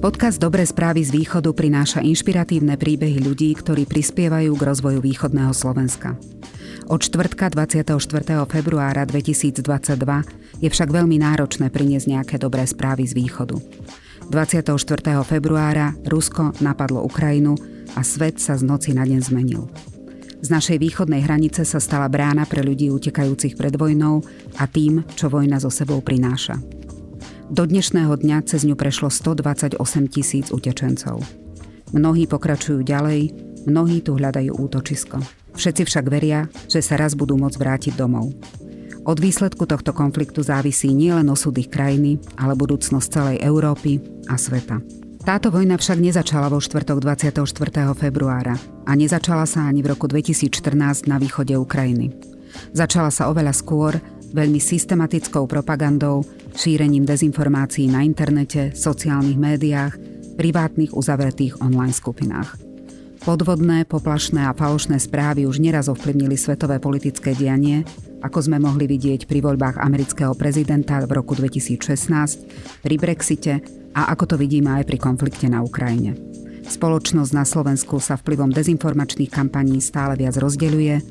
Podcast Dobré správy z východu prináša inšpiratívne príbehy ľudí, ktorí prispievajú k rozvoju východného Slovenska. Od čtvrtka 24. februára 2022 je však veľmi náročné priniesť nejaké dobré správy z východu. 24. februára Rusko napadlo Ukrajinu a svet sa z noci na deň zmenil. Z našej východnej hranice sa stala brána pre ľudí utekajúcich pred vojnou a tým, čo vojna so sebou prináša. Do dnešného dňa cez ňu prešlo 128 tisíc utečencov. Mnohí pokračujú ďalej, mnohí tu hľadajú útočisko. Všetci však veria, že sa raz budú môcť vrátiť domov. Od výsledku tohto konfliktu závisí nielen osud ich krajiny, ale budúcnosť celej Európy a sveta. Táto vojna však nezačala vo štvrtok 24. februára a nezačala sa ani v roku 2014 na východe Ukrajiny. Začala sa oveľa skôr, veľmi systematickou propagandou, šírením dezinformácií na internete, sociálnych médiách, privátnych uzavretých online skupinách. Podvodné, poplašné a falošné správy už neraz ovplyvnili svetové politické dianie, ako sme mohli vidieť pri voľbách amerického prezidenta v roku 2016, pri Brexite a ako to vidíme aj pri konflikte na Ukrajine. Spoločnosť na Slovensku sa vplyvom dezinformačných kampaní stále viac rozdeľuje,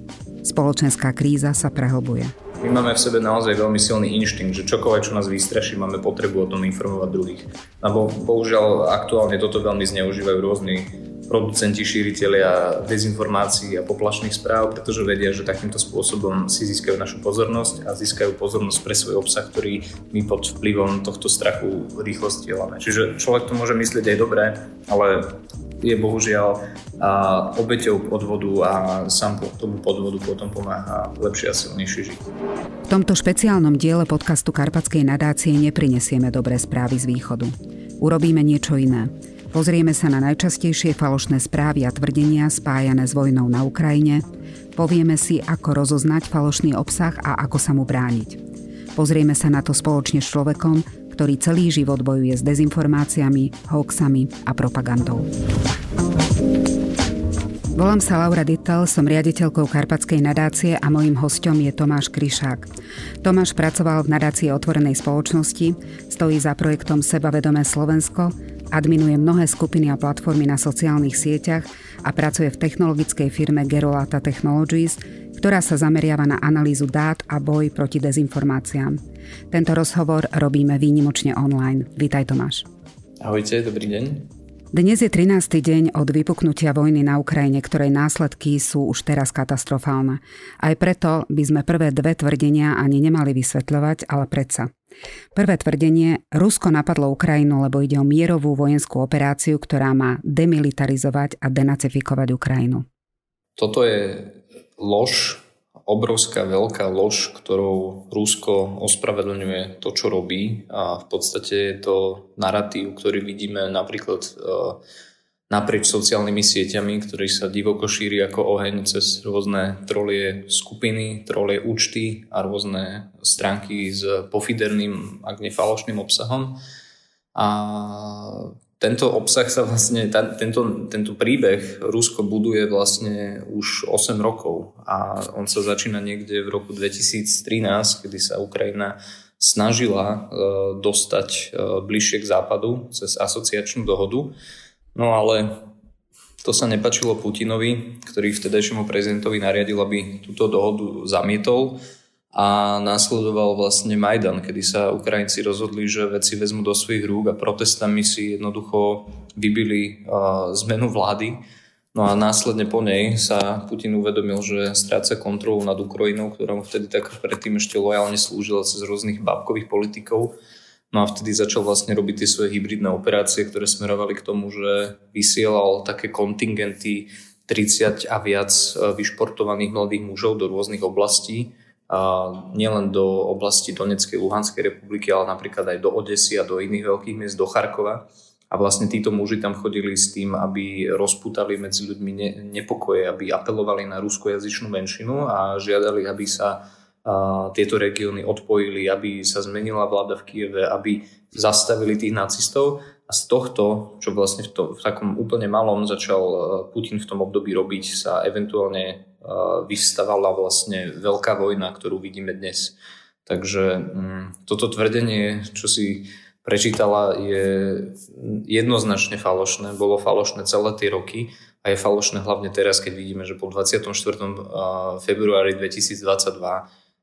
spoločenská kríza sa prehlbuje. My máme v sebe naozaj veľmi silný inštinkt, že čokoľvek, čo nás vystraší, máme potrebu o tom informovať druhých. Lebo bohužiaľ aktuálne toto veľmi zneužívajú rôzni producenti, šíriteľia dezinformácií a poplašných správ, pretože vedia, že takýmto spôsobom si získajú našu pozornosť a získajú pozornosť pre svoj obsah, ktorý my pod vplyvom tohto strachu rýchlo stielame. Čiže človek to môže myslieť aj dobre, ale je bohužiaľ obeťou podvodu a sám tomu podvodu potom pomáha lepšie a silnejšie žiť. V tomto špeciálnom diele podcastu Karpatskej nadácie neprinesieme dobré správy z východu. Urobíme niečo iné. Pozrieme sa na najčastejšie falošné správy a tvrdenia spájané s vojnou na Ukrajine, povieme si, ako rozoznať falošný obsah a ako sa mu brániť. Pozrieme sa na to spoločne s človekom, ktorý celý život bojuje s dezinformáciami, hoaxami a propagandou. Volám sa Laura Dittel, som riaditeľkou Karpatskej nadácie a mojím hostom je Tomáš Kryšák. Tomáš pracoval v nadácii otvorenej spoločnosti, stojí za projektom Sebavedomé Slovensko, adminuje mnohé skupiny a platformy na sociálnych sieťach a pracuje v technologickej firme Gerolata Technologies, ktorá sa zameriava na analýzu dát a boj proti dezinformáciám. Tento rozhovor robíme výnimočne online. Vítaj Tomáš. Ahojte, dobrý deň. Dnes je 13. deň od vypuknutia vojny na Ukrajine, ktorej následky sú už teraz katastrofálne. Aj preto by sme prvé dve tvrdenia ani nemali vysvetľovať, ale predsa. Prvé tvrdenie, Rusko napadlo Ukrajinu, lebo ide o mierovú vojenskú operáciu, ktorá má demilitarizovať a denacifikovať Ukrajinu. Toto je lož, obrovská veľká lož, ktorou Rusko ospravedlňuje to, čo robí a v podstate je to narratív, ktorý vidíme napríklad e, naprieč sociálnymi sieťami, ktorý sa divoko šíri ako oheň cez rôzne trolie skupiny, trolie účty a rôzne stránky s pofiderným, ak nefalošným obsahom. A tento obsah sa vlastne, tá, tento, tento príbeh Rusko buduje vlastne už 8 rokov a on sa začína niekde v roku 2013, kedy sa Ukrajina snažila uh, dostať uh, bližšie k západu cez asociačnú dohodu. No ale to sa nepačilo Putinovi, ktorý vtedajšiemu prezidentovi nariadil, aby túto dohodu zamietol a následoval vlastne Majdan, kedy sa Ukrajinci rozhodli, že veci vezmu do svojich rúk a protestami si jednoducho vybili uh, zmenu vlády. No a následne po nej sa Putin uvedomil, že stráca kontrolu nad Ukrajinou, ktorá mu vtedy tak predtým ešte lojálne slúžila cez rôznych bábkových politikov. No a vtedy začal vlastne robiť tie svoje hybridné operácie, ktoré smerovali k tomu, že vysielal také kontingenty 30 a viac vyšportovaných mladých mužov do rôznych oblastí nielen do oblasti Donetskej, Luhanskej republiky, ale napríklad aj do Odesy a do iných veľkých miest, do Charkova. A vlastne títo muži tam chodili s tým, aby rozputali medzi ľuďmi ne, nepokoje, aby apelovali na ruskojazyčnú menšinu a žiadali, aby sa a, tieto regióny odpojili, aby sa zmenila vláda v Kieve, aby zastavili tých nacistov. A z tohto, čo vlastne v, to, v takom úplne malom začal Putin v tom období robiť, sa eventuálne vyvstávala vlastne veľká vojna, ktorú vidíme dnes. Takže mm, toto tvrdenie, čo si prečítala, je jednoznačne falošné. Bolo falošné celé tie roky a je falošné hlavne teraz, keď vidíme, že po 24. februári 2022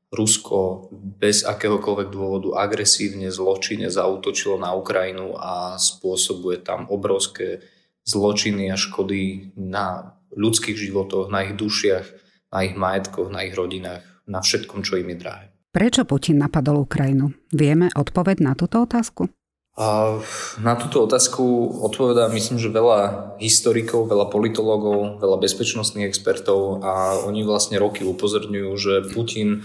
Rusko bez akéhokoľvek dôvodu agresívne, zločine zautočilo na Ukrajinu a spôsobuje tam obrovské zločiny a škody na ľudských životoch, na ich dušiach, na ich majetkoch, na ich rodinách, na všetkom, čo im je drahé. Prečo Putin napadol Ukrajinu? Vieme odpoveď na túto otázku? A na túto otázku odpovedá myslím, že veľa historikov, veľa politologov, veľa bezpečnostných expertov a oni vlastne roky upozorňujú, že Putin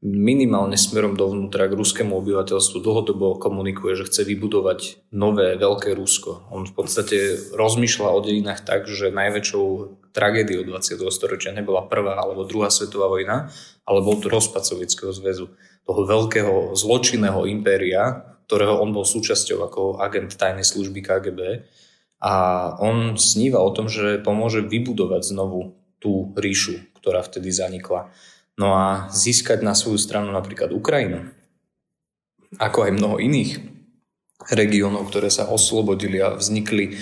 minimálne smerom dovnútra k ruskému obyvateľstvu dlhodobo komunikuje, že chce vybudovať nové veľké Rusko. On v podstate rozmýšľa o dejinách tak, že najväčšou tragédiou 20. storočia nebola prvá alebo druhá svetová vojna, ale bol to rozpad Sovietskeho zväzu. Toho veľkého zločinného impéria, ktorého on bol súčasťou ako agent tajnej služby KGB. A on sníva o tom, že pomôže vybudovať znovu tú ríšu, ktorá vtedy zanikla. No a získať na svoju stranu napríklad Ukrajinu, ako aj mnoho iných regiónov, ktoré sa oslobodili a vznikli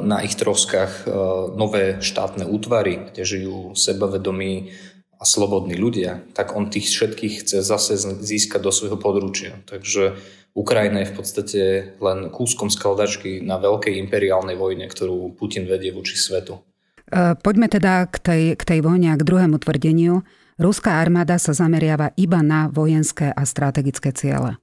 na ich troskách e, nové štátne útvary, kde žijú sebavedomí a slobodní ľudia, tak on tých všetkých chce zase získať do svojho područia. Takže Ukrajina je v podstate len kúskom skaldačky na veľkej imperiálnej vojne, ktorú Putin vedie voči svetu. E, poďme teda k tej, k tej vojne a k druhému tvrdeniu. Ruská armáda sa zameriava iba na vojenské a strategické ciele.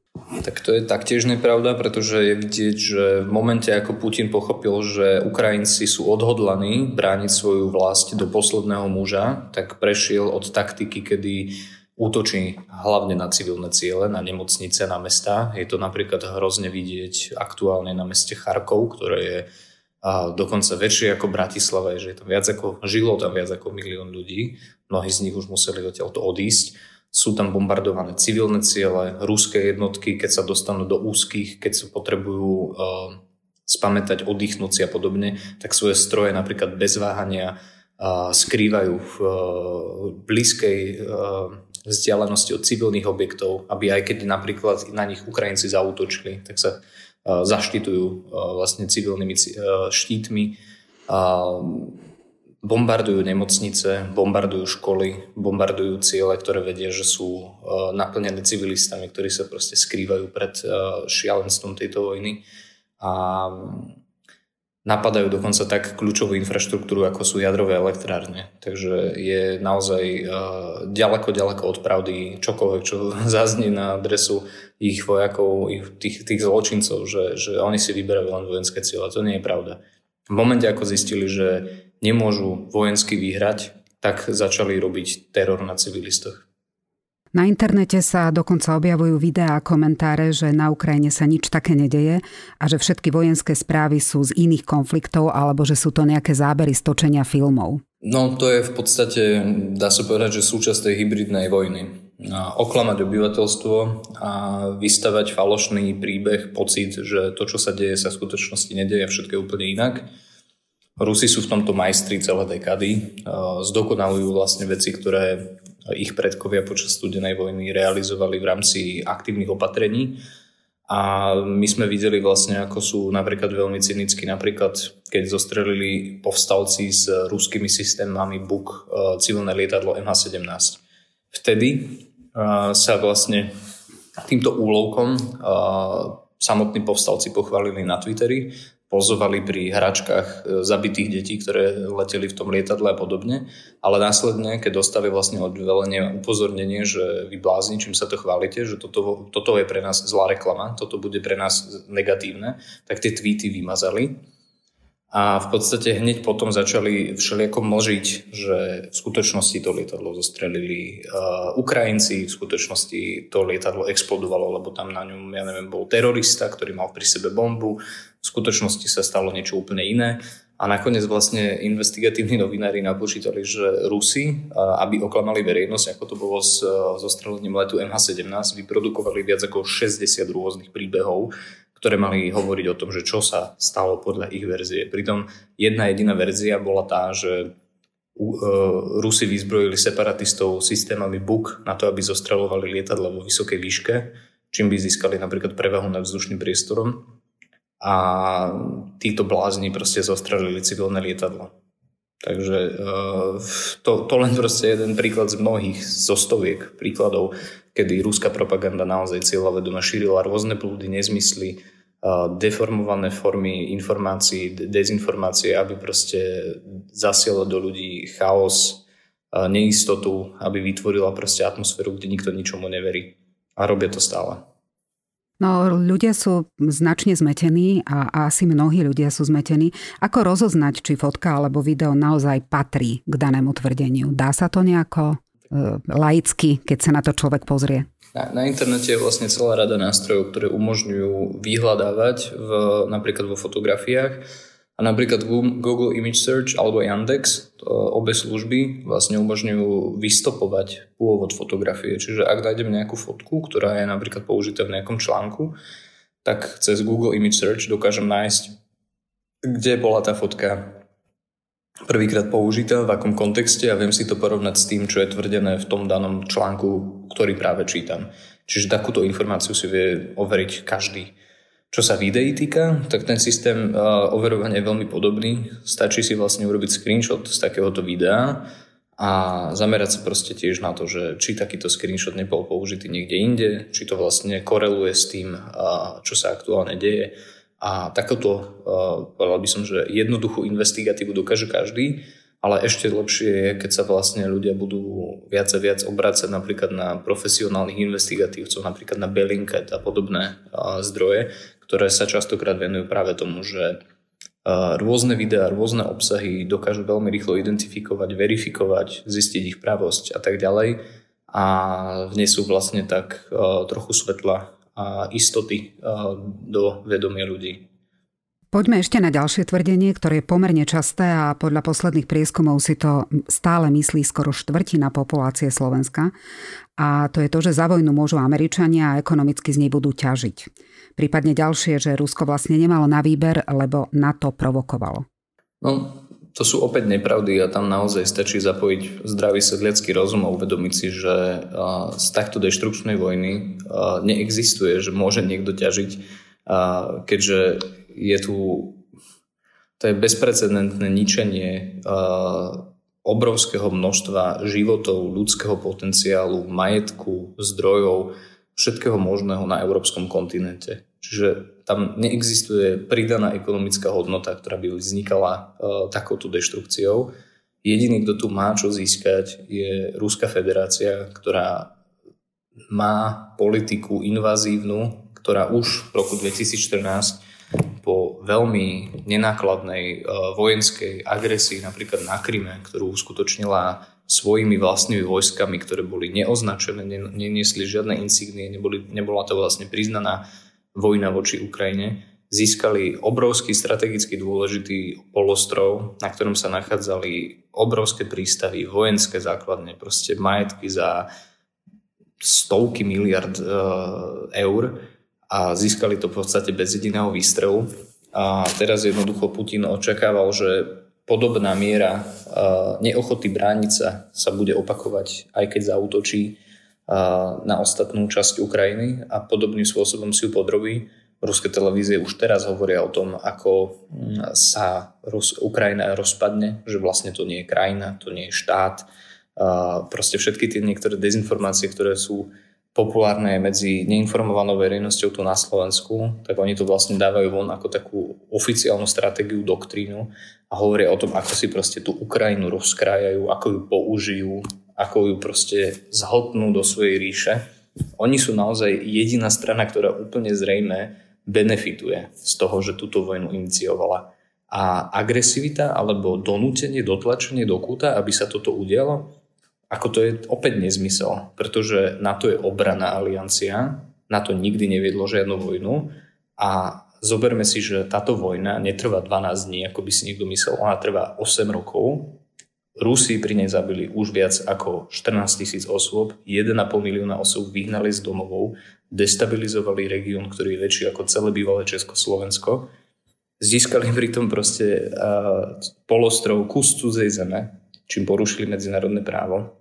Tak to je taktiež nepravda, pretože je vidieť, že v momente, ako Putin pochopil, že Ukrajinci sú odhodlaní brániť svoju vlast do posledného muža, tak prešiel od taktiky, kedy útočí hlavne na civilné ciele, na nemocnice, na mesta. Je to napríklad hrozne vidieť aktuálne na meste Charkov, ktoré je a dokonca väčšie ako Bratislava, že je tam viac ako, žilo tam viac ako milión ľudí mnohí z nich už museli odtiaľto odísť. Sú tam bombardované civilné ciele, ruské jednotky, keď sa dostanú do úzkých, keď sa potrebujú uh, spamätať, oddychnúť si a podobne, tak svoje stroje napríklad bez váhania uh, skrývajú v uh, blízkej uh, vzdialenosti od civilných objektov, aby aj keď napríklad na nich Ukrajinci zautočili, tak sa uh, zaštitujú uh, vlastne civilnými uh, štítmi. Uh, bombardujú nemocnice, bombardujú školy, bombardujú ciele, ktoré vedia, že sú uh, naplnené civilistami, ktorí sa proste skrývajú pred uh, šialenstvom tejto vojny a napadajú dokonca tak kľúčovú infraštruktúru, ako sú jadrové elektrárne. Takže je naozaj uh, ďaleko, ďaleko od pravdy čokoľvek, čo zaznie na adresu ich vojakov, tých, tých zločincov, že, že oni si vyberajú len vojenské cieľe. To nie je pravda. V momente, ako zistili, že nemôžu vojensky vyhrať, tak začali robiť teror na civilistoch. Na internete sa dokonca objavujú videá a komentáre, že na Ukrajine sa nič také nedeje a že všetky vojenské správy sú z iných konfliktov alebo že sú to nejaké zábery z točenia filmov. No to je v podstate, dá sa povedať, že súčasť tej hybridnej vojny. A oklamať obyvateľstvo a vystavať falošný príbeh, pocit, že to, čo sa deje, sa v skutočnosti nedeje všetko je úplne inak Rusi sú v tomto majstri celé dekady, zdokonalujú vlastne veci, ktoré ich predkovia počas studenej vojny realizovali v rámci aktívnych opatrení. A my sme videli vlastne, ako sú napríklad veľmi cynicky, napríklad keď zostrelili povstalci s ruskými systémami BUK civilné lietadlo MH17. Vtedy sa vlastne týmto úlovkom samotní povstalci pochválili na Twitteri pozovali pri hračkách e, zabitých detí, ktoré leteli v tom lietadle a podobne, ale následne, keď dostali vlastne odvelenie upozornenie, že vy blázni, čím sa to chválite, že toto, toto je pre nás zlá reklama, toto bude pre nás negatívne, tak tie tweety vymazali. A v podstate hneď potom začali všelijako mlžiť, že v skutočnosti to lietadlo zostrelili uh, Ukrajinci, v skutočnosti to lietadlo explodovalo, lebo tam na ňom, ja neviem, bol terorista, ktorý mal pri sebe bombu, v skutočnosti sa stalo niečo úplne iné. A nakoniec vlastne investigatívni novinári napočítali, že Rusi, aby oklamali verejnosť, ako to bolo s, so strelením letu MH17, vyprodukovali viac ako 60 rôznych príbehov, ktoré mali hovoriť o tom, že čo sa stalo podľa ich verzie. Pritom jedna jediná verzia bola tá, že e, Rusi vyzbrojili separatistov systémami BUK na to, aby zostrelovali lietadla vo vysokej výške čím by získali napríklad prevahu nad vzdušným priestorom a títo blázni proste zostrelili civilné lietadlo. Takže to, to len proste jeden príklad z mnohých, zo stoviek príkladov, kedy rúska propaganda naozaj cieľavedome šírila rôzne blúdy, nezmysly, deformované formy informácií, dezinformácie, aby proste zasielo do ľudí chaos, neistotu, aby vytvorila proste atmosféru, kde nikto ničomu neverí. A robia to stále. No, ľudia sú značne zmetení a, asi mnohí ľudia sú zmetení. Ako rozoznať, či fotka alebo video naozaj patrí k danému tvrdeniu? Dá sa to nejako e, laicky, keď sa na to človek pozrie? Na, na internete je vlastne celá rada nástrojov, ktoré umožňujú vyhľadávať v, napríklad vo fotografiách a napríklad Google Image Search alebo Yandex, obe služby vlastne umožňujú vystopovať pôvod fotografie. Čiže ak nájdem nejakú fotku, ktorá je napríklad použitá v nejakom článku, tak cez Google Image Search dokážem nájsť, kde bola tá fotka prvýkrát použitá, v akom kontexte a viem si to porovnať s tým, čo je tvrdené v tom danom článku, ktorý práve čítam. Čiže takúto informáciu si vie overiť každý. Čo sa videí týka, tak ten systém overovania je veľmi podobný. Stačí si vlastne urobiť screenshot z takéhoto videa a zamerať sa proste tiež na to, že či takýto screenshot nebol použitý niekde inde, či to vlastne koreluje s tým, čo sa aktuálne deje a takoto, uh, povedal by som, že jednoduchú investigatívu dokáže každý, ale ešte lepšie je, keď sa vlastne ľudia budú viac a viac obrácať napríklad na profesionálnych investigatívcov, napríklad na Bellingcat a podobné zdroje, ktoré sa častokrát venujú práve tomu, že rôzne videá, rôzne obsahy dokážu veľmi rýchlo identifikovať, verifikovať, zistiť ich pravosť a tak ďalej a vnesú vlastne tak trochu svetla a istoty do vedomia ľudí. Poďme ešte na ďalšie tvrdenie, ktoré je pomerne časté a podľa posledných prieskumov si to stále myslí skoro štvrtina populácie Slovenska. A to je to, že za vojnu môžu Američania a ekonomicky z nej budú ťažiť. Prípadne ďalšie, že Rusko vlastne nemalo na výber, lebo na to provokovalo. No, to sú opäť nepravdy a tam naozaj stačí zapojiť zdravý sedliacký rozum a uvedomiť si, že z takto deštrukčnej vojny neexistuje, že môže niekto ťažiť, keďže je tu to je bezprecedentné ničenie obrovského množstva životov, ľudského potenciálu, majetku, zdrojov, všetkého možného na európskom kontinente. Čiže tam neexistuje pridaná ekonomická hodnota, ktorá by vznikala uh, takouto deštrukciou. Jediný, kto tu má čo získať, je Ruská federácia, ktorá má politiku invazívnu, ktorá už v roku 2014 po veľmi nenákladnej uh, vojenskej agresii napríklad na Kryme, ktorú uskutočnila svojimi vlastnými vojskami, ktoré boli neoznačené, neniesli žiadne insignie, neboli, nebola to vlastne priznaná vojna voči Ukrajine, získali obrovský strategicky dôležitý polostrov, na ktorom sa nachádzali obrovské prístavy, vojenské základne, proste majetky za stovky miliard e, eur a získali to v podstate bez jediného výstrelu. A teraz jednoducho Putin očakával, že podobná miera neochoty brániť sa sa bude opakovať, aj keď zautočí na ostatnú časť Ukrajiny a podobným spôsobom si ju podrobí. Ruské televízie už teraz hovoria o tom, ako mm, sa Ukrajina rozpadne, že vlastne to nie je krajina, to nie je štát. Proste všetky tie niektoré dezinformácie, ktoré sú populárne medzi neinformovanou verejnosťou tu na Slovensku, tak oni to vlastne dávajú von ako takú oficiálnu stratégiu, doktrínu a hovoria o tom, ako si proste tú Ukrajinu rozkrájajú, ako ju použijú, ako ju proste zhltnú do svojej ríše. Oni sú naozaj jediná strana, ktorá úplne zrejme benefituje z toho, že túto vojnu iniciovala. A agresivita alebo donútenie, dotlačenie do kúta, aby sa toto udialo, ako to je opäť nezmysel, pretože na to je obraná aliancia, na to nikdy neviedlo žiadnu vojnu a zoberme si, že táto vojna netrvá 12 dní, ako by si niekto myslel, ona trvá 8 rokov Rusi pri nej zabili už viac ako 14 tisíc osôb, 1,5 milióna osôb vyhnali z domovov, destabilizovali región, ktorý je väčší ako celé bývalé Československo. Získali pritom proste uh, polostrov kus cudzej zeme, čím porušili medzinárodné právo.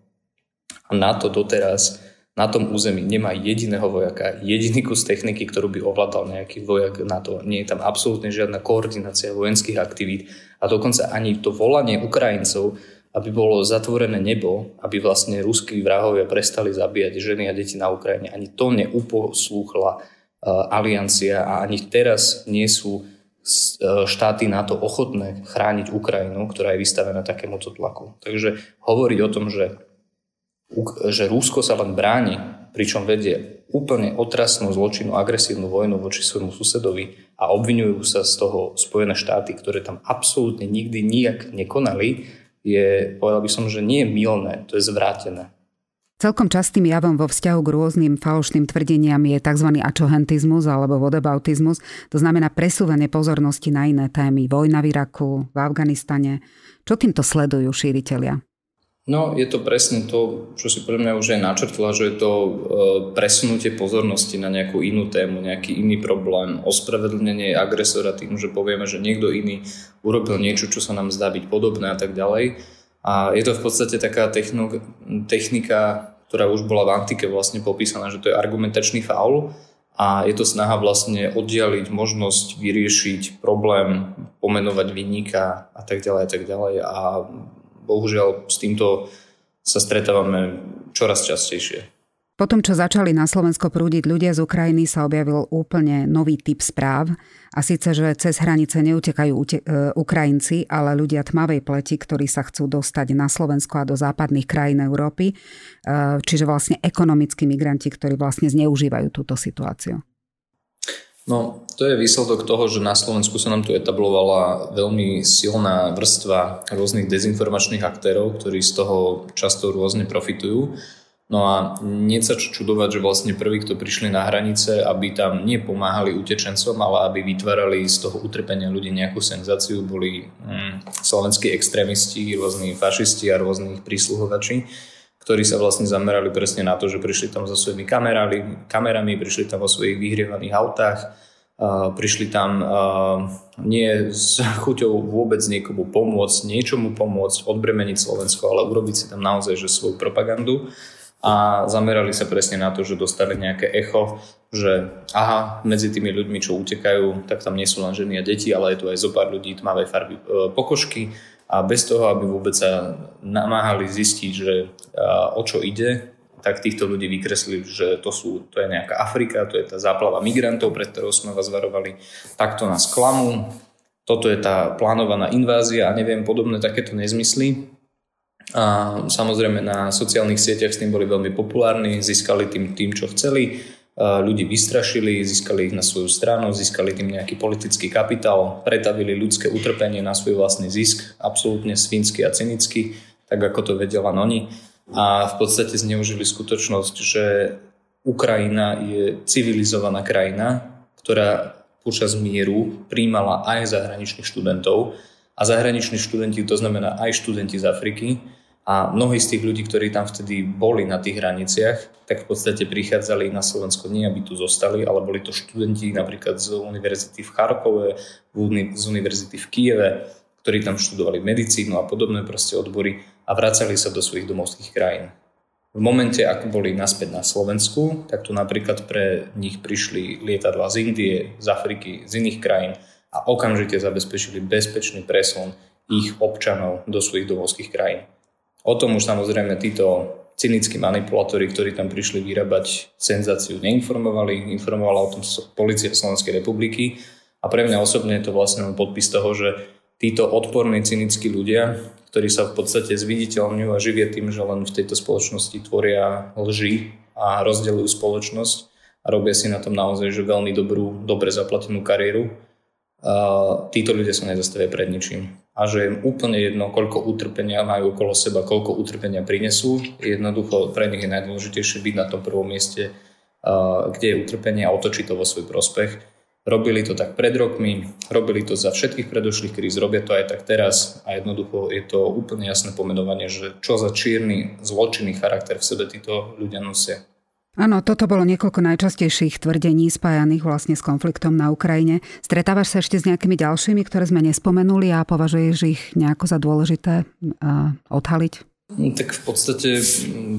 A na to doteraz na tom území nemá jediného vojaka, jediný kus techniky, ktorú by ovládal nejaký vojak na to. Nie je tam absolútne žiadna koordinácia vojenských aktivít a dokonca ani to volanie Ukrajincov, aby bolo zatvorené nebo, aby vlastne ruskí vrahovia prestali zabíjať ženy a deti na Ukrajine. Ani to neuposlúchla uh, aliancia a ani teraz nie sú štáty na to ochotné chrániť Ukrajinu, ktorá je vystavená takémuto tlaku. Takže hovoriť o tom, že že Rusko sa len bráni, pričom vedie úplne otrasnú zločinnú agresívnu vojnu voči svojmu susedovi a obvinujú sa z toho Spojené štáty, ktoré tam absolútne nikdy nijak nekonali, je, povedal by som, že nie je milné, to je zvrátené. Celkom častým javom vo vzťahu k rôznym falošným tvrdeniam je tzv. ačohentizmus alebo vodebautizmus, to znamená presúvanie pozornosti na iné témy. Vojna v Iraku, v Afganistane. Čo týmto sledujú šíritelia? No, je to presne to, čo si pre mňa už aj načrtla, že je to e, presunutie pozornosti na nejakú inú tému, nejaký iný problém, ospravedlnenie agresora tým, že povieme, že niekto iný urobil niečo, čo sa nám zdá byť podobné a tak ďalej. A je to v podstate taká technika, ktorá už bola v antike vlastne popísaná, že to je argumentačný faul a je to snaha vlastne oddialiť možnosť vyriešiť problém, pomenovať vinníka a tak ďalej a tak ďalej a bohužiaľ s týmto sa stretávame čoraz častejšie. Po tom, čo začali na Slovensko prúdiť ľudia z Ukrajiny, sa objavil úplne nový typ správ. A síce, že cez hranice neutekajú ute- e, Ukrajinci, ale ľudia tmavej pleti, ktorí sa chcú dostať na Slovensko a do západných krajín Európy. E, čiže vlastne ekonomickí migranti, ktorí vlastne zneužívajú túto situáciu. No, to je výsledok toho, že na Slovensku sa nám tu etablovala veľmi silná vrstva rôznych dezinformačných aktérov, ktorí z toho často rôzne profitujú. No a nie sa čudovať, že vlastne prví, kto prišli na hranice, aby tam nie pomáhali utečencom, ale aby vytvárali z toho utrpenia ľudí nejakú senzáciu, boli hm, slovenskí extrémisti, rôzni fašisti a rôznych prísluhovači ktorí sa vlastne zamerali presne na to, že prišli tam so svojimi kamerami, kamerami prišli tam vo svojich vyhrievaných autách, uh, prišli tam uh, nie s chuťou vôbec niekomu pomôcť, niečomu pomôcť, odbremeniť Slovensko, ale urobiť si tam naozaj že svoju propagandu a zamerali sa presne na to, že dostali nejaké echo, že aha, medzi tými ľuďmi, čo utekajú, tak tam nie sú len ženy a deti, ale je tu aj zo pár ľudí tmavej farby uh, pokožky, a bez toho, aby vôbec sa namáhali zistiť, že o čo ide, tak týchto ľudí vykreslili, že to, sú, to je nejaká Afrika, to je tá záplava migrantov, pred ktorou sme vás varovali, takto nás klamú, toto je tá plánovaná invázia a neviem, podobné takéto nezmysly. A samozrejme na sociálnych sieťach s tým boli veľmi populárni, získali tým, tým čo chceli ľudí vystrašili, získali ich na svoju stranu, získali tým nejaký politický kapitál, pretavili ľudské utrpenie na svoj vlastný zisk, absolútne svinsky a cynicky, tak ako to vedela oni. A v podstate zneužili skutočnosť, že Ukrajina je civilizovaná krajina, ktorá počas mieru príjmala aj zahraničných študentov a zahraniční študenti, to znamená aj študenti z Afriky, a mnohí z tých ľudí, ktorí tam vtedy boli na tých hraniciach, tak v podstate prichádzali na Slovensko nie, aby tu zostali, ale boli to študenti napríklad z univerzity v Charkove, z univerzity v Kieve, ktorí tam študovali medicínu a podobné proste odbory a vracali sa do svojich domovských krajín. V momente, ak boli naspäť na Slovensku, tak tu napríklad pre nich prišli lietadla z Indie, z Afriky, z iných krajín a okamžite zabezpečili bezpečný presun ich občanov do svojich domovských krajín. O tom už samozrejme títo cynickí manipulátori, ktorí tam prišli vyrábať senzáciu, neinformovali. Informovala o tom policia Slovenskej republiky a pre mňa osobne je to vlastne podpis toho, že títo odporní, cynickí ľudia, ktorí sa v podstate zviditeľňujú a živia tým, že len v tejto spoločnosti tvoria lži a rozdelujú spoločnosť a robia si na tom naozaj že veľmi dobrú, dobre zaplatenú kariéru. Títo ľudia sa nezastavia pred ničím a že je úplne jedno, koľko utrpenia majú okolo seba, koľko utrpenia prinesú. Jednoducho pre nich je najdôležitejšie byť na tom prvom mieste, kde je utrpenie a otočiť to vo svoj prospech. Robili to tak pred rokmi, robili to za všetkých predošlých kríz, robia to aj tak teraz a jednoducho je to úplne jasné pomenovanie, že čo za čierny, zločinný charakter v sebe títo ľudia nosia. Áno, toto bolo niekoľko najčastejších tvrdení spájaných vlastne s konfliktom na Ukrajine. Stretávaš sa ešte s nejakými ďalšími, ktoré sme nespomenuli a považuješ ich nejako za dôležité uh, odhaliť? No, tak v podstate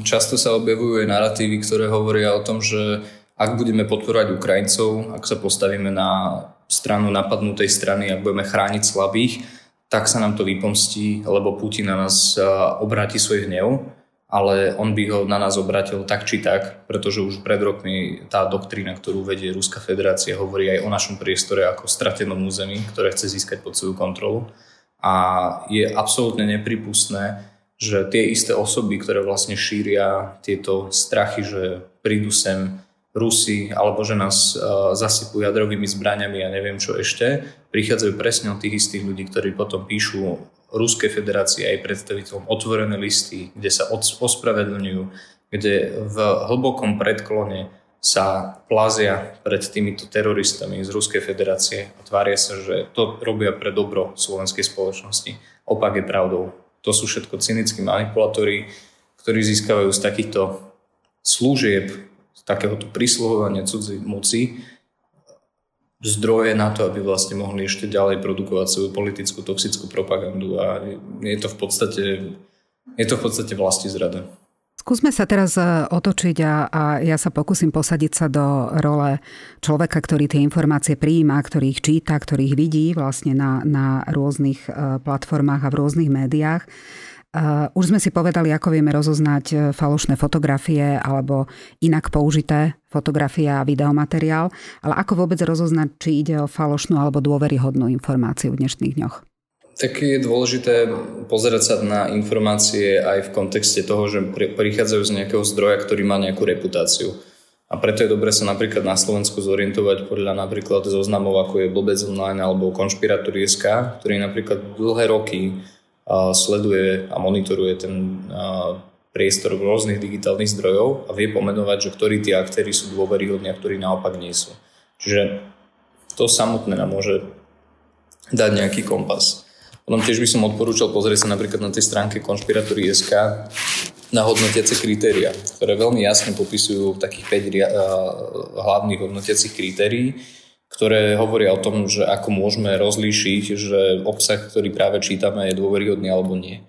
často sa objavujú aj narratívy, ktoré hovoria o tom, že ak budeme podporovať Ukrajincov, ak sa postavíme na stranu napadnutej strany, ak budeme chrániť slabých, tak sa nám to vypomstí, lebo Putin na nás obráti svoj hnev, ale on by ho na nás obratil tak či tak, pretože už pred rokmi tá doktrína, ktorú vedie Ruská federácia, hovorí aj o našom priestore ako stratenom území, ktoré chce získať pod svoju kontrolu. A je absolútne nepripustné, že tie isté osoby, ktoré vlastne šíria tieto strachy, že prídu sem Rusi, alebo že nás uh, zasypú jadrovými zbraniami a neviem čo ešte, prichádzajú presne od tých istých ľudí, ktorí potom píšu Ruskej federácii aj predstaviteľom otvorené listy, kde sa ospravedlňujú, kde v hlbokom predklone sa plazia pred týmito teroristami z Ruskej federácie a tvária sa, že to robia pre dobro slovenskej spoločnosti. Opak je pravdou. To sú všetko cynickí manipulátori, ktorí získavajú z takýchto služieb, z takéhoto prisluhovania cudzej moci zdroje na to, aby vlastne mohli ešte ďalej produkovať svoju politickú toxickú propagandu a je to v podstate, je to v podstate vlasti zrada. Skúsme sa teraz e, otočiť a, a ja sa pokúsim posadiť sa do role človeka, ktorý tie informácie prijíma, ktorý ich číta, ktorý ich vidí vlastne na, na rôznych e, platformách a v rôznych médiách. E, už sme si povedali, ako vieme rozoznať falošné fotografie alebo inak použité fotografie a videomateriál, ale ako vôbec rozoznať, či ide o falošnú alebo dôveryhodnú informáciu v dnešných dňoch? Tak je dôležité pozerať sa na informácie aj v kontexte toho, že prichádzajú z nejakého zdroja, ktorý má nejakú reputáciu. A preto je dobré sa napríklad na Slovensku zorientovať podľa napríklad zoznamov, ako je Blbec Online alebo Konšpiratúrie.sk, ktorý napríklad dlhé roky sleduje a monitoruje ten priestor rôznych digitálnych zdrojov a vie pomenovať, že ktorí tí aktéry sú dôveryhodní a ktorí naopak nie sú. Čiže to samotné nám môže dať nejaký kompas. Potom tiež by som odporúčal pozrieť sa napríklad na tej stránke konšpiratúry.sk na hodnotiace kritéria, ktoré veľmi jasne popisujú takých 5 hlavných hodnotiacich kritérií, ktoré hovoria o tom, že ako môžeme rozlíšiť, že obsah, ktorý práve čítame, je dôveryhodný alebo nie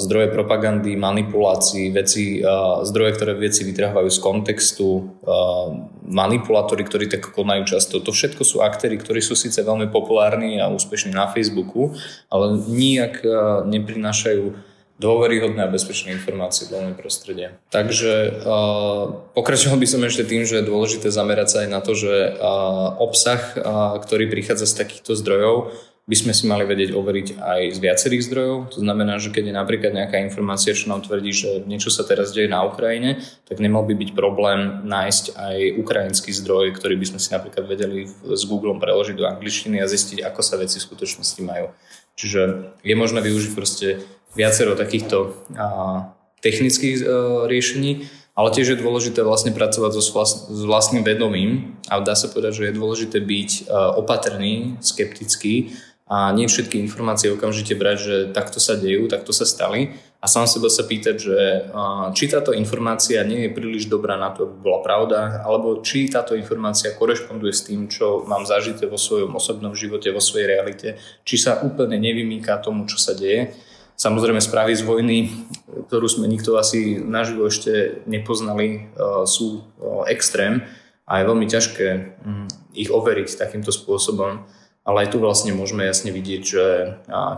zdroje propagandy, manipulácií, veci, zdroje, ktoré veci vytrhávajú z kontextu, manipulátori, ktorí tak konajú často. To všetko sú aktéry, ktorí sú síce veľmi populárni a úspešní na Facebooku, ale nijak neprinášajú dôveryhodné a bezpečné informácie v danom prostredie. Takže uh, pokračoval by som ešte tým, že je dôležité zamerať sa aj na to, že uh, obsah, uh, ktorý prichádza z takýchto zdrojov, by sme si mali vedieť overiť aj z viacerých zdrojov. To znamená, že keď je napríklad nejaká informácia, čo nám tvrdí, že niečo sa teraz deje na Ukrajine, tak nemal by byť problém nájsť aj ukrajinský zdroj, ktorý by sme si napríklad vedeli s Googlem preložiť do angličtiny a zistiť, ako sa veci v skutočnosti majú. Čiže je možné využiť proste viacero takýchto technických e, riešení, ale tiež je dôležité vlastne pracovať so s vlastným vedomím a dá sa povedať, že je dôležité byť e, opatrný, skeptický a nie všetky informácie okamžite brať, že takto sa dejú, takto sa stali a sám seba sa pýtať, že či táto informácia nie je príliš dobrá na to, aby bola pravda, alebo či táto informácia korešponduje s tým, čo mám zažité vo svojom osobnom živote, vo svojej realite, či sa úplne nevymýka tomu, čo sa deje. Samozrejme správy z vojny, ktorú sme nikto asi naživo ešte nepoznali, sú extrém a je veľmi ťažké mm, ich overiť takýmto spôsobom. Ale aj tu vlastne môžeme jasne vidieť, že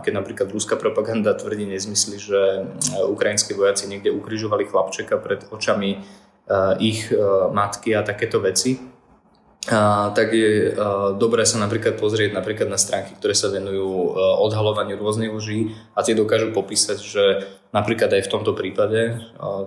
keď napríklad rúska propaganda tvrdí nezmysly, že ukrajinskí vojaci niekde ukrižovali chlapčeka pred očami ich matky a takéto veci, tak je dobré sa napríklad pozrieť napríklad na stránky, ktoré sa venujú odhalovaniu rôznych lží a tie dokážu popísať, že Napríklad aj v tomto prípade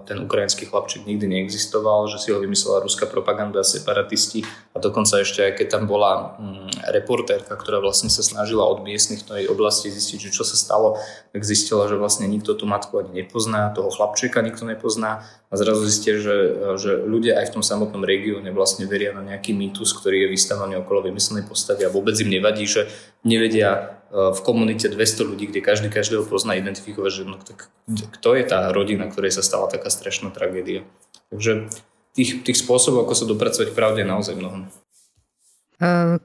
ten ukrajinský chlapček nikdy neexistoval, že si ho vymyslela ruská propaganda, separatisti. A dokonca ešte aj keď tam bola mm, reportérka, ktorá vlastne sa snažila od miestnych tej oblasti zistiť, že čo sa stalo, tak zistila, že vlastne nikto tú matku ani nepozná, toho chlapčeka nikto nepozná. A zrazu zistia, že, že ľudia aj v tom samotnom regióne vlastne veria na nejaký mýtus, ktorý je vystavaný okolo vymyslenej postavy a vôbec im nevadí, že nevedia Eh, v komunite 200 ľudí, kde každý každého pozná identifikovať, že no, tak, kto je tá rodina, ktorej sa stala taká strašná tragédia. Takže tých, tých spôsobov, ako sa dopracovať pravde, je naozaj mnoho.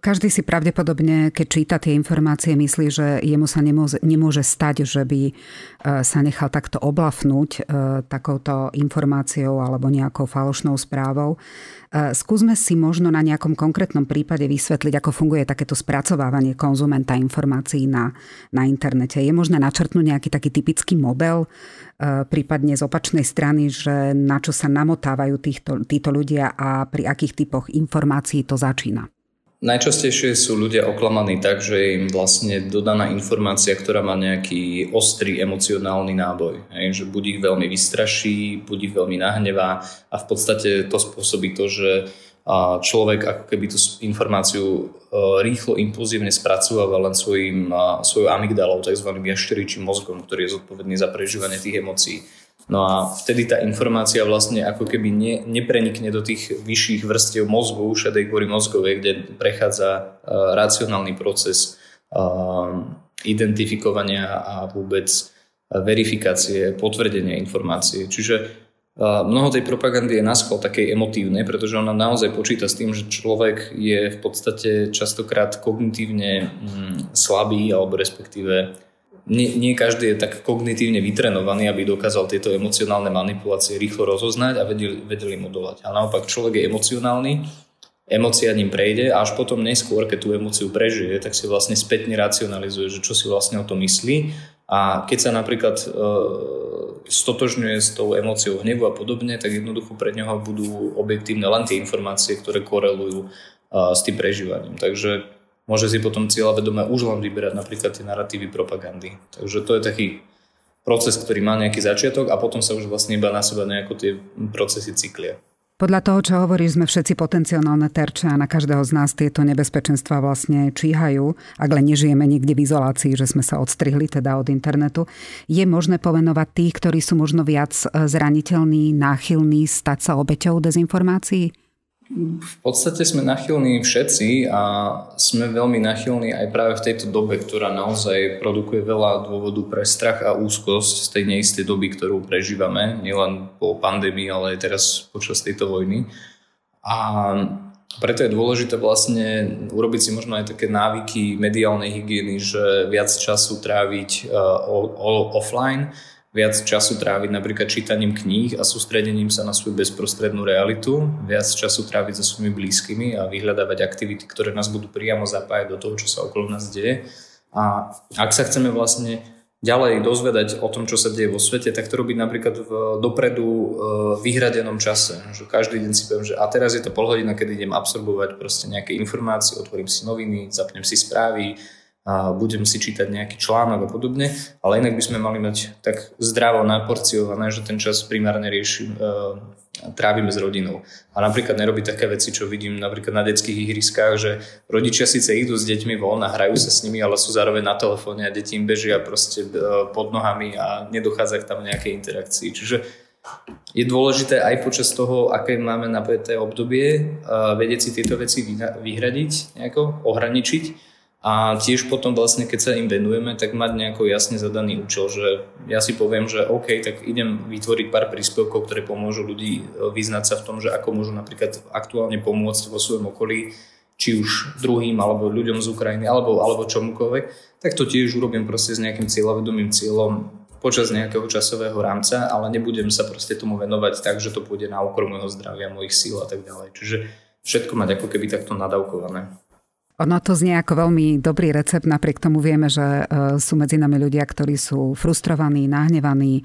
Každý si pravdepodobne, keď číta tie informácie, myslí, že jemu sa nemôže, stať, že by sa nechal takto oblafnúť takouto informáciou alebo nejakou falošnou správou. Skúsme si možno na nejakom konkrétnom prípade vysvetliť, ako funguje takéto spracovávanie konzumenta informácií na, na internete. Je možné načrtnúť nejaký taký typický model, prípadne z opačnej strany, že na čo sa namotávajú týchto, títo ľudia a pri akých typoch informácií to začína? Najčastejšie sú ľudia oklamaní tak, že im vlastne dodaná informácia, ktorá má nejaký ostrý emocionálny náboj. Hej, že buď ich veľmi vystraší, buď ich veľmi nahnevá a v podstate to spôsobí to, že človek ako keby tú informáciu e, rýchlo, impulzívne spracúva len svojim, svojou amygdalou, tzv. jašteričím mozgom, ktorý je zodpovedný za prežívanie tých emócií. No a vtedy tá informácia vlastne ako keby ne, neprenikne do tých vyšších vrstiev mozgu, šedej kôry mozgovej, kde prechádza uh, racionálny proces uh, identifikovania a vôbec verifikácie, potvrdenia informácie. Čiže uh, mnoho tej propagandy je naskôr takej emotívne, pretože ona naozaj počíta s tým, že človek je v podstate častokrát kognitívne mm, slabý alebo respektíve nie, nie každý je tak kognitívne vytrenovaný, aby dokázal tieto emocionálne manipulácie rýchlo rozoznať a vedeli, vedeli mu dolať. A naopak človek je emocionálny, emocia ním prejde a až potom neskôr, keď tú emociu prežije, tak si vlastne spätne racionalizuje, že čo si vlastne o to myslí a keď sa napríklad e, stotožňuje s tou emóciou hnevu a podobne, tak jednoducho pre neho budú objektívne len tie informácie, ktoré korelujú e, s tým prežívaním. Takže môže si potom cieľa vedome už len vyberať napríklad tie narratívy propagandy. Takže to je taký proces, ktorý má nejaký začiatok a potom sa už vlastne iba na seba nejako tie procesy cyklia. Podľa toho, čo hovoríš, sme všetci potenciálne terče a na každého z nás tieto nebezpečenstva vlastne číhajú, ak len nežijeme niekde v izolácii, že sme sa odstrihli teda od internetu. Je možné povenovať tých, ktorí sú možno viac zraniteľní, náchylní stať sa obeťou dezinformácií? V podstate sme nachylní všetci a sme veľmi nachylní aj práve v tejto dobe, ktorá naozaj produkuje veľa dôvodu pre strach a úzkosť z tej neistej doby, ktorú prežívame, nielen po pandémii, ale aj teraz počas tejto vojny. A preto je dôležité vlastne urobiť si možno aj také návyky mediálnej hygieny, že viac času tráviť uh, offline, viac času tráviť napríklad čítaním kníh a sústredením sa na svoju bezprostrednú realitu, viac času tráviť so svojimi blízkymi a vyhľadávať aktivity, ktoré nás budú priamo zapájať do toho, čo sa okolo nás deje. A ak sa chceme vlastne ďalej dozvedať o tom, čo sa deje vo svete, tak to robiť napríklad v dopredu e, vyhradenom čase. Že každý deň si poviem, že a teraz je to pol hodina, kedy idem absorbovať proste nejaké informácie, otvorím si noviny, zapnem si správy, a budem si čítať nejaký článok a podobne, ale inak by sme mali mať tak zdravo naporciované, že ten čas primárne rieši, e, trávime s rodinou. A napríklad nerobiť také veci, čo vidím napríklad na detských ihriskách, že rodičia síce idú s deťmi von a hrajú sa s nimi, ale sú zároveň na telefóne a deti im bežia proste e, pod nohami a nedochádza k tam nejakej interakcii. Čiže je dôležité aj počas toho, aké máme napäté obdobie, e, vedieť si tieto veci vyhradiť, nejako ohraničiť a tiež potom vlastne, keď sa im venujeme, tak mať nejako jasne zadaný účel, že ja si poviem, že OK, tak idem vytvoriť pár príspevkov, ktoré pomôžu ľudí e, vyznať sa v tom, že ako môžu napríklad aktuálne pomôcť vo svojom okolí, či už druhým, alebo ľuďom z Ukrajiny, alebo, alebo čomukoľvek, tak to tiež urobím proste s nejakým cieľavedomým cieľom počas nejakého časového rámca, ale nebudem sa proste tomu venovať tak, že to pôjde na úkor môjho zdravia, mojich síl a tak ďalej. Čiže všetko mať ako keby takto nadavkované. Ono to znie ako veľmi dobrý recept, napriek tomu vieme, že e, sú medzi nami ľudia, ktorí sú frustrovaní, nahnevaní, e,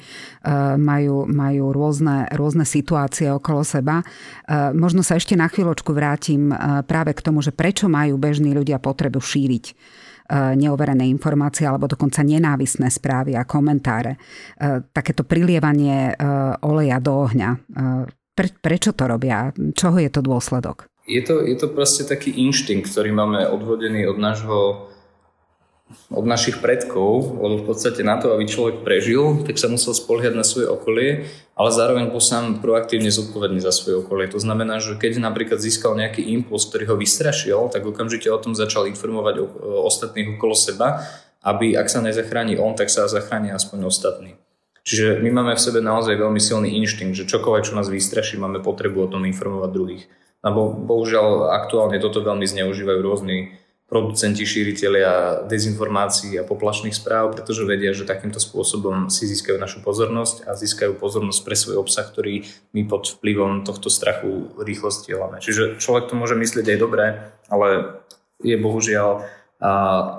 majú, majú rôzne, rôzne situácie okolo seba. E, možno sa ešte na chvíľočku vrátim práve k tomu, že prečo majú bežní ľudia potrebu šíriť neoverené informácie alebo dokonca nenávisné správy a komentáre. Takéto prilievanie oleja do ohňa. Pre, prečo to robia? Čoho je to dôsledok? Je to, je to proste taký inštinkt, ktorý máme odvodený od nášho od našich predkov, lebo v podstate na to, aby človek prežil, tak sa musel spoliehať na svoje okolie, ale zároveň bol sám proaktívne zodpovedný za svoje okolie. To znamená, že keď napríklad získal nejaký impuls, ktorý ho vystrašil, tak okamžite o tom začal informovať ostatných okolo seba, aby ak sa nezachráni on, tak sa zachráni aspoň ostatní. Čiže my máme v sebe naozaj veľmi silný inštinkt, že čokoľvek, čo nás vystraší, máme potrebu o tom informovať druhých. Lebo bohužiaľ aktuálne toto veľmi zneužívajú rôzni producenti, šíriteľia dezinformácií a poplašných správ, pretože vedia, že takýmto spôsobom si získajú našu pozornosť a získajú pozornosť pre svoj obsah, ktorý my pod vplyvom tohto strachu rýchlo stielame. Čiže človek to môže myslieť aj dobre, ale je bohužiaľ a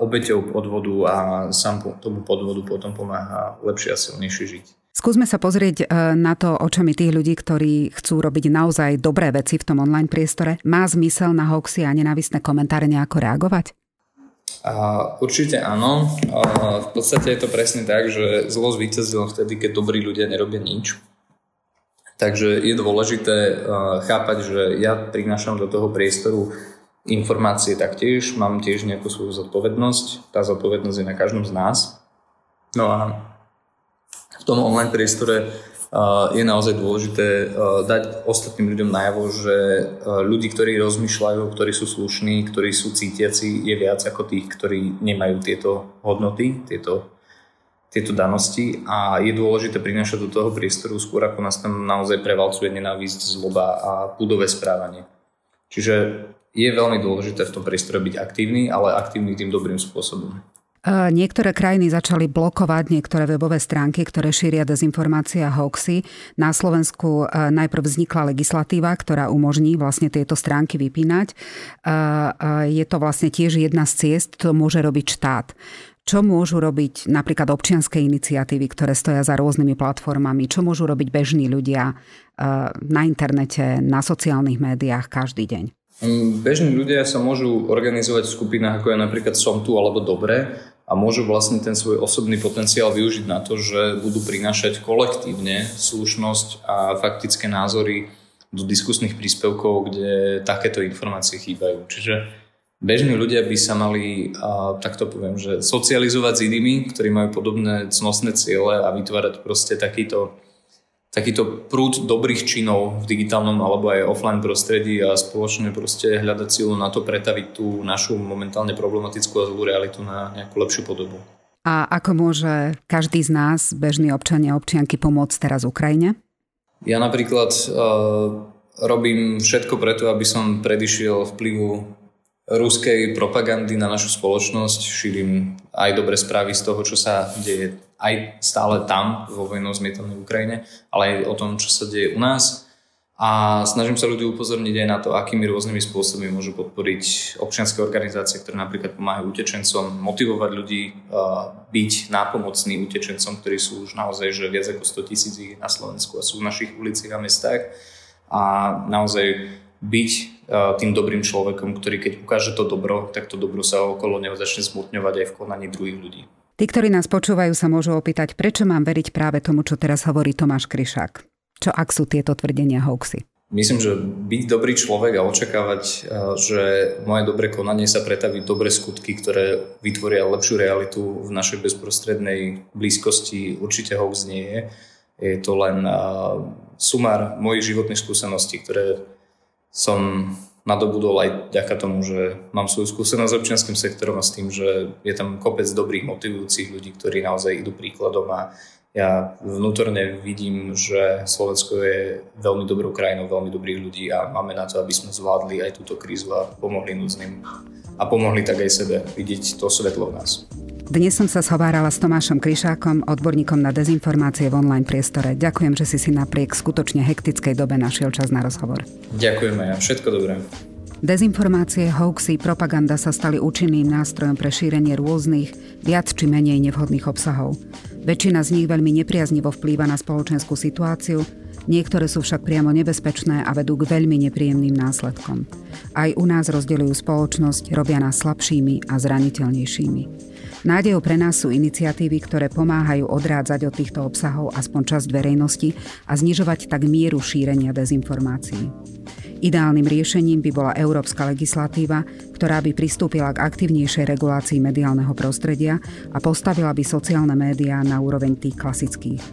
obeťou podvodu a sám tomu podvodu potom pomáha lepšie a silnejšie žiť. Skúsme sa pozrieť e, na to očami tých ľudí, ktorí chcú robiť naozaj dobré veci v tom online priestore. Má zmysel na hoaxy a nenávistné komentáre nejako reagovať? A určite áno. A v podstate je to presne tak, že zlo zvíťazilo vtedy, keď dobrí ľudia nerobia nič. Takže je dôležité e, chápať, že ja prinášam do toho priestoru informácie taktiež, mám tiež nejakú svoju zodpovednosť. Tá zodpovednosť je na každom z nás. No a v tom online priestore je naozaj dôležité dať ostatným ľuďom najavo, že ľudí, ktorí rozmýšľajú, ktorí sú slušní, ktorí sú cítiaci, je viac ako tých, ktorí nemajú tieto hodnoty, tieto, tieto danosti a je dôležité prinášať do toho priestoru skôr, ako nás tam naozaj prevalcuje nenávisť, zloba a púdové správanie. Čiže je veľmi dôležité v tom priestore byť aktívny, ale aktívny tým dobrým spôsobom. Niektoré krajiny začali blokovať niektoré webové stránky, ktoré šíria dezinformácie a hoaxy. Na Slovensku e, najprv vznikla legislatíva, ktorá umožní vlastne tieto stránky vypínať. E, e, je to vlastne tiež jedna z ciest, to môže robiť štát. Čo môžu robiť napríklad občianské iniciatívy, ktoré stoja za rôznymi platformami? Čo môžu robiť bežní ľudia na internete, na sociálnych médiách každý deň? Bežní ľudia sa môžu organizovať v skupinách, ako je napríklad Som tu alebo Dobre a môžu vlastne ten svoj osobný potenciál využiť na to, že budú prinášať kolektívne slušnosť a faktické názory do diskusných príspevkov, kde takéto informácie chýbajú. Čiže bežní ľudia by sa mali, takto poviem, že socializovať s inými, ktorí majú podobné cnostné ciele a vytvárať proste takýto takýto prúd dobrých činov v digitálnom alebo aj offline prostredí a spoločne proste hľadať silu na to pretaviť tú našu momentálne problematickú a zlú realitu na nejakú lepšiu podobu. A ako môže každý z nás, bežný občania a občianky, pomôcť teraz Ukrajine? Ja napríklad uh, robím všetko preto, aby som predišiel vplyvu ruskej propagandy na našu spoločnosť. Šírim aj dobré správy z toho, čo sa deje aj stále tam, vo vojnou zmietanej Ukrajine, ale aj o tom, čo sa deje u nás. A snažím sa ľudí upozorniť aj na to, akými rôznymi spôsobmi môžu podporiť občianske organizácie, ktoré napríklad pomáhajú utečencom, motivovať ľudí byť nápomocní utečencom, ktorí sú už naozaj že viac ako 100 tisíc na Slovensku a sú v našich uliciach a mestách. A naozaj byť tým dobrým človekom, ktorý keď ukáže to dobro, tak to dobro sa okolo neho začne smutňovať aj v konaní druhých ľudí. Tí, ktorí nás počúvajú, sa môžu opýtať, prečo mám veriť práve tomu, čo teraz hovorí Tomáš Kryšák. Čo ak sú tieto tvrdenia hoaxy? Myslím, že byť dobrý človek a očakávať, eh, že moje dobré konanie sa pretaví dobre skutky, ktoré vytvoria lepšiu realitu v našej bezprostrednej blízkosti, určite hoax nie je. Je to len eh, sumár mojich životných skúseností, ktoré som nadobudol aj vďaka tomu, že mám svoju skúsenosť s občianským sektorom a s tým, že je tam kopec dobrých motivujúcich ľudí, ktorí naozaj idú príkladom a ja vnútorne vidím, že Slovensko je veľmi dobrou krajinou, veľmi dobrých ľudí a máme na to, aby sme zvládli aj túto krízu a pomohli núdznym a pomohli tak aj sebe vidieť to svetlo v nás. Dnes som sa zhovárala s Tomášom Kryšákom, odborníkom na dezinformácie v online priestore. Ďakujem, že si si napriek skutočne hektickej dobe našiel čas na rozhovor. Ďakujeme ja, všetko dobré. Dezinformácie, hoaxy, propaganda sa stali účinným nástrojom pre šírenie rôznych, viac či menej nevhodných obsahov. Väčšina z nich veľmi nepriaznivo vplýva na spoločenskú situáciu, niektoré sú však priamo nebezpečné a vedú k veľmi nepríjemným následkom. Aj u nás rozdeľujú spoločnosť, robia nás slabšími a zraniteľnejšími. Nádejou pre nás sú iniciatívy, ktoré pomáhajú odrádzať od týchto obsahov aspoň časť verejnosti a znižovať tak mieru šírenia dezinformácií. Ideálnym riešením by bola európska legislatíva, ktorá by pristúpila k aktívnejšej regulácii mediálneho prostredia a postavila by sociálne médiá na úroveň tých klasických.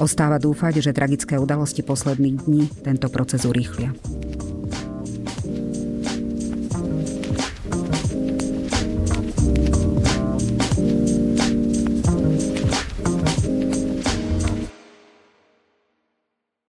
Ostáva dúfať, že tragické udalosti posledných dní tento proces urýchlia.